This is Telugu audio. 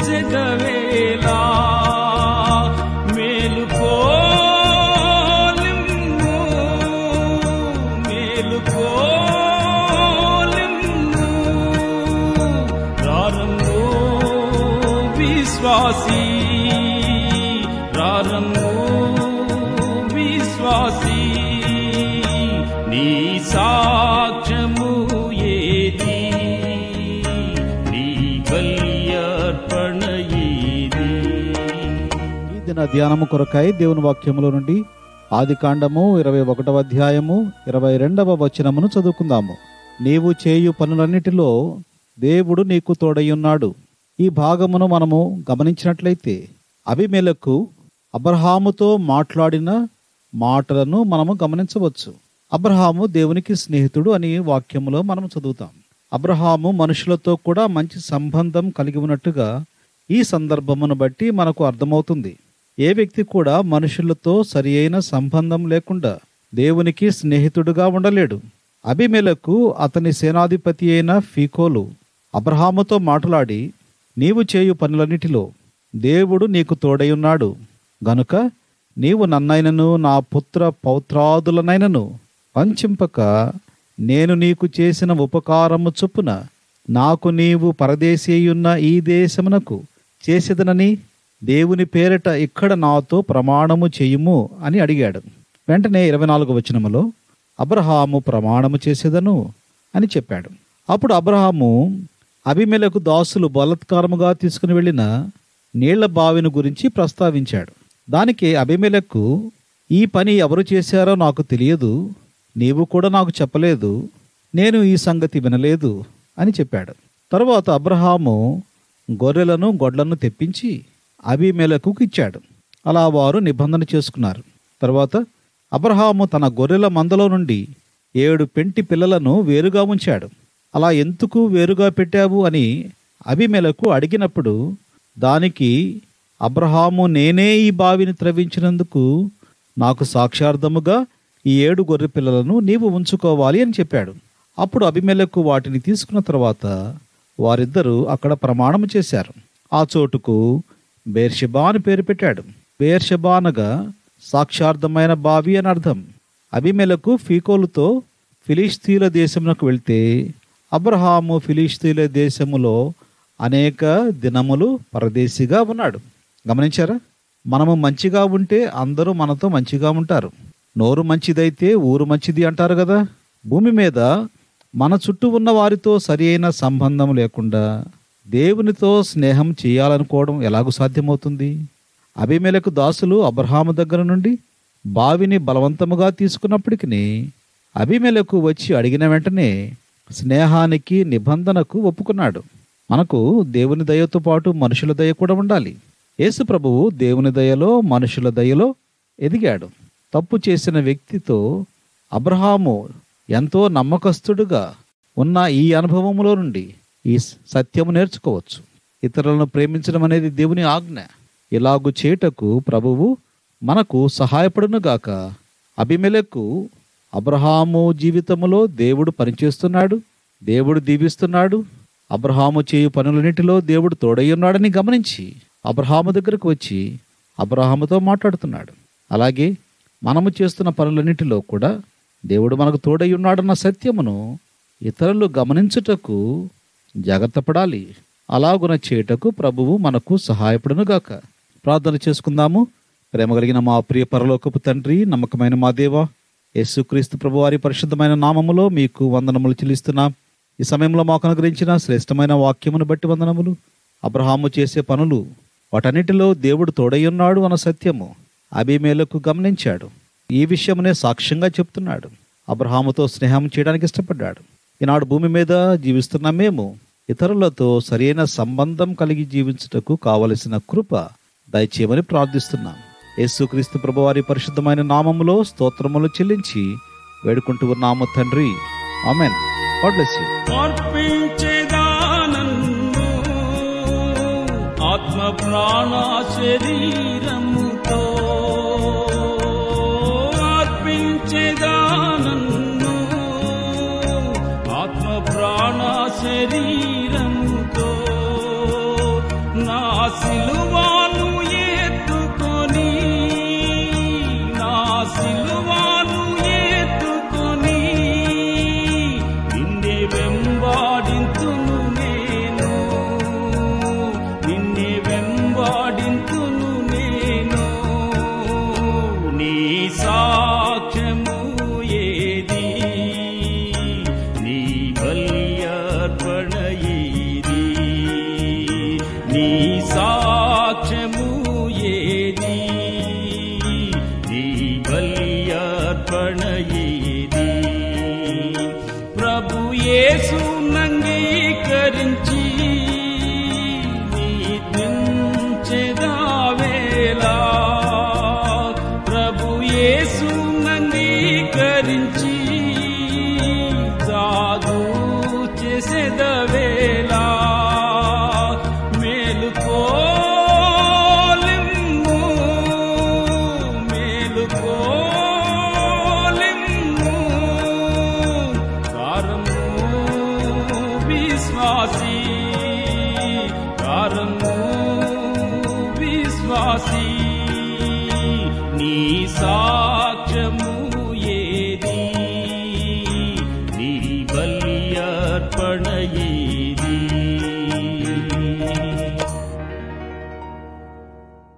చేసేదవేలా మేలుకో నిమ్ము, మేలుకో నిమ్ము. ప్రారంభో విశ్వాసీ ప్రారంభో విశ్వాసీ నీ సా దిన ధ్యానము కొరకై దేవుని వాక్యములో నుండి ఆది కాండము ఇరవై ఒకటవ అధ్యాయము ఇరవై రెండవ వచనమును చదువుకుందాము. నీవు చేయు పనులన్నిటిలో దేవుడు నీకు తోడయ్యున్నాడు. ఈ భాగమును మనము గమనించినట్లయితే అభిమేలకు అబ్రహాముతో మాట్లాడిన మాటలను మనము గమనించవచ్చు. అబ్రహాము దేవునికి స్నేహితుడు అని వాక్యములో మనం చదువుతాం. అబ్రహాము మనుషులతో కూడా మంచి సంబంధం కలిగి ఉన్నట్టుగా ఈ సందర్భమును బట్టి మనకు అర్థమవుతుంది. ఏ వ్యక్తి కూడా మనుషులతో సరి అయిన సంబంధం లేకుండా దేవునికి స్నేహితుడుగా ఉండలేడు. అభిమేలకు అతని సేనాధిపతి అయిన ఫీకోలు అబ్రహాముతో మాట్లాడి నీవు చేయు పనులన్నిటిలో దేవుడు నీకు తోడైయున్నాడు గనుక నీవు నన్నైనను నా పుత్ర పౌత్రాదులనైనను వంచింపక నేను నీకు చేసిన ఉపకారము చొప్పున నాకు నీవు పరదేశీయున్న ఈ దేశమునకు చేసేదనని దేవుని పేరిట ఇక్కడ నాతో ప్రమాణము చేయుము అని అడిగాడు. వెంటనే ఇరవై నాలుగు వచనములో అబ్రహాము ప్రమాణము చేసేదను? అని చెప్పాడు. అప్పుడు అబ్రహాము అభిమేలకు దాసులు బలత్కారముగా తీసుకుని వెళ్ళిన నీళ్ళ బావిని గురించి ప్రస్తావించాడు. దానికి అభిమేలకు ఈ పని ఎవరు చేశారో నాకు తెలియదు నీవు కూడా నాకు చెప్పలేదు నేను ఈ సంగతి వినలేదు అని చెప్పాడు. తరువాత అబ్రహాము గొర్రెలను గొడ్లను తెప్పించి అభిమేలకు ఇచ్చాడు. అలా వారు నిబంధన చేసుకున్నారు. తర్వాత అబ్రహాము తన గొర్రెల మందలో నుండి ఏడు పెంటి పిల్లలను వేరుగా ఉంచాడు. అలా ఎందుకు వేరుగా పెట్టావు అని అభిమేలకు అడిగినప్పుడు దానికి అబ్రహాము నేనే ఈ బావిని త్రవించినందుకు నాకు సాక్షార్థముగా ఈ ఏడు గొర్రె పిల్లలను నీవు ఉంచుకోవాలి అని చెప్పాడు. అప్పుడు అభిమేలకు వాటిని తీసుకున్న తర్వాత వారిద్దరూ అక్కడ ప్రమాణం చేశారు. ఆ చోటుకు బేర్షెబా అని పేరు పెట్టాడు. బేర్షబా అనగా సాక్షార్థమైన బావి అని అర్థం. అభిమేలకు ఫీకోలుతో ఫిలిస్తీన్ల దేశమునకు వెళ్తే అబ్రహాము ఫిలిస్తీన్ల దేశములో అనేక దినములు పరదేశిగా ఉన్నాడు. గమనించారా? మనము మంచిగా ఉంటే అందరూ మనతో మంచిగా ఉంటారు. నోరు మంచిదైతే ఊరు మంచిది అంటారు కదా? భూమి మీద మన చుట్టూ ఉన్న వారితో సరి అయిన సంబంధం లేకుండా దేవునితో స్నేహం చేయాలనుకోవడం ఎలాగూ సాధ్యమవుతుంది? అభిమేలకు దాసులు అబ్రహాము దగ్గర నుండి బావిని బలవంతముగా తీసుకున్నప్పటికీ అభిమేలకు వచ్చి అడిగిన వెంటనే స్నేహానికి నిబంధనకు ఒప్పుకున్నాడు. మనకు దేవుని దయతో పాటు మనుషుల దయ కూడా ఉండాలి. యేసు ప్రభువు దేవుని దయలో మనుషుల దయలో ఎదిగాడు. తప్పు చేసిన వ్యక్తితో అబ్రహాము ఎంతో నమ్మకస్తుడుగా ఉన్న ఈ అనుభవములో నుండి ఈ సత్యము నేర్చుకోవచ్చు. ఇతరులను ప్రేమించడం అనేది దేవుని ఆజ్ఞ. ఇలాగు చేటకు ప్రభువు మనకు సహాయపడునుగాక అభిమలకు అబ్రహాము జీవితములో దేవుడు పనిచేస్తున్నాడు దేవుడు దీవిస్తున్నాడు. అబ్రహాము చేయు పనులన్నిటిలో దేవుడు తోడయ్యున్నాడని గమనించి అబ్రహాము దగ్గరకు వచ్చి అబ్రహాముతో మాట్లాడుతున్నాడు. అలాగే మనము చేస్తున్న పనులన్నిటిలో కూడా దేవుడు మనకు తోడై ఉన్నాడన్న సత్యమును ఇతరులు గమనించుటకు జాగ్రత్త పడాలి అలాగున చేయుటకు ప్రభువు మనకు సహాయపడునుగాక ప్రార్థన చేసుకుందాము. ప్రేమ కలిగిన మా ప్రియ పరలోకపు తండ్రి నమ్మకమైన మా దేవా యేసుక్రీస్తు ప్రభువారి పరిశుద్ధమైన నామములో మీకు వందనములు చెల్లిస్తున్నాం. ఈ సమయంలో మాకు అనుగ్రహించిన శ్రేష్టమైన వాక్యమును బట్టి వందనములు. అబ్రహాము చేసే పనులు వాటన్నిటిలో దేవుడు తోడయ్యున్నాడు అన్న సత్యము అభిమేలకు గమనించాడు. ఈ విషయమునే సాక్ష్యంగా చెప్తున్నాడు. అబ్రహాముతో స్నేహం చేయడానికి ఇష్టపడ్డాడు. ఈనాడు భూమి మీద జీవిస్తున్న మేము ఇతరులతో సరైన సంబంధం కలిగి జీవించుటకు కావలసిన కృప దయచేయమని ప్రార్థిస్తున్నాం. యేసుక్రీస్తు ప్రభువారి పరిశుద్ధమైన నామములో స్తోత్రములు చెల్లించి వేడుకుంటూ ఉన్నాము తండ్రి. ఆమెన్. God bless you. ఆత్మ ప్రాణ శరీరము ప్రాణ శరీరముతో బల్యర్పణ ఏది ప్రభు యేసు నంగీకరించి నీతించెదావేలా ప్రభు యేసు నంగీకరించి